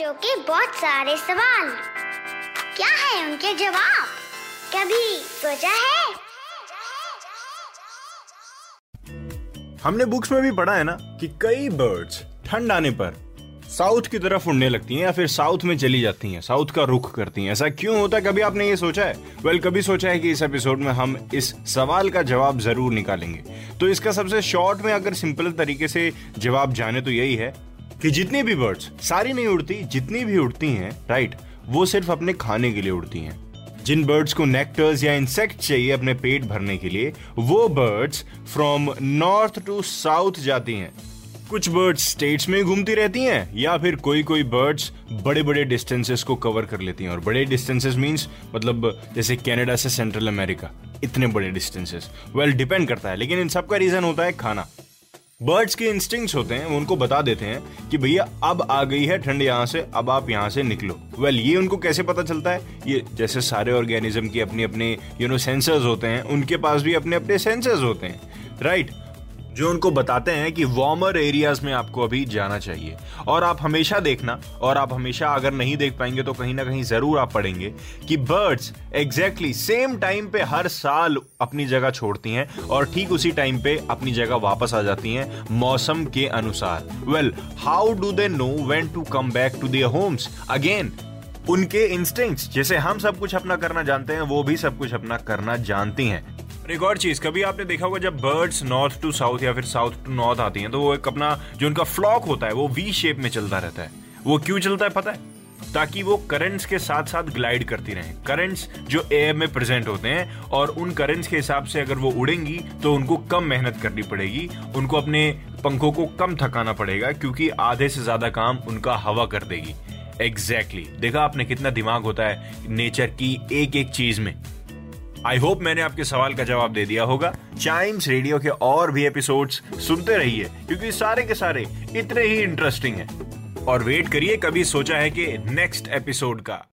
बच्चों के बहुत सारे सवाल। क्या है उनके जवाब? कभी सोचा है? हमने बुक्स में भी पढ़ा है ना कि कई बर्ड्स ठंड आने पर साउथ की तरफ़ उड़ने लगती हैं या फिर साउथ में चली जाती हैं साउथ का रुख करती हैं। ऐसा क्यों होता है? कभी आपने ये सोचा है? वेल well, कभी सोचा है कि इस एपिसोड में हम इस सवाल का जवाब ज़रूर निकालेंगे। तो इसका सबसे शॉर्ट में अगर सिंपल तरीके से जवाब जाने तो यही है कि जितनी भी बर्ड्स सारी नहीं उड़ती, जितनी भी उड़ती हैं राइट वो सिर्फ़ अपने खाने के लिए उड़ती हैं। जिन बर्ड्स को नेक्टर्स या इंसेक्ट चाहिए अपने पेट भरने के लिए, वो birds from north to south जाती हैं। कुछ बर्ड्स स्टेट्स में घूमती रहती हैं, या फिर कोई कोई बर्ड्स बड़े बड़े डिस्टेंसेस को कवर कर लेती हैं। और बड़े डिस्टेंसेस मींस मतलब जैसे कनाडा से सेंट्रल अमेरिका इतने बड़े डिस्टेंसेस वेल डिपेंड करता है, लेकिन इन सब का रीजन होता है खाना। बर्ड्स के इंस्टिंक्ट्स होते हैं वो उनको बता देते हैं कि भैया अब आ गई है ठंड यहाँ से अब आप यहाँ से निकलो। वेल well, ये उनको कैसे पता चलता है? ये जैसे सारे ऑर्गेनिज्म के अपने अपने यू नो सेंसर्स होते हैं उनके पास भी अपने अपने सेंसर्स होते हैं। Right right? जो उनको बताते हैं कि वार्मर एरियाज़ में आपको अभी जाना चाहिए। और आप हमेशा देखना, और आप हमेशा अगर नहीं देख पाएँगे तो कहीं ना कहीं ज़रूर आप पढ़ेंगे कि बर्ड्स एग्जैक्टली सेम टाइम पे हर साल अपनी जगह छोड़ती हैं और ठीक उसी टाइम पे अपनी जगह वापस आ जाती हैं मौसम के अनुसार। Well how do they know when to come back to their homes again उनके इंस्टिंक्ट्स जैसे हम सब कुछ अपना करना जानते हैं, वो भी सब कुछ अपना करना जानती हैं। एक और चीज़, कभी आपने देखा होगा जब बर्ड्स नॉर्थ टू साउथ या फिर साउथ टू नॉर्थ आती हैं तो वो एक अपना जो उनका फ्लॉक होता है, वो वी शेप में चलता रहता है। वो क्यों चलता है पता है? ताकि वो करंट्स के साथ साथ ग्लाइड करती रहें। करंट्स जो एयर में प्रेजेंट होते हैं, और उन करंट्स के हिसाब से अगर वो उड़ेंगी तो उनको कम मेहनत करनी पड़ेगी, उनको अपने पंखों को कम थकाना पड़ेगा, क्योंकि आधे से ज़्यादा काम उनका हवा कर देगी। Exactly exactly. देखा आपने कितना दिमाग होता है नेचर की एक एक चीज़ में। आई होप मैंने आपके सवाल का जवाब दे दिया होगा। चाइम्स रेडियो के और भी एपिसोड्स सुनते रहिए, क्योंकि सारे के सारे इतने ही इंटरेस्टिंग हैं। और वेट करिए, कभी सोचा है कि नेक्स्ट एपिसोड का।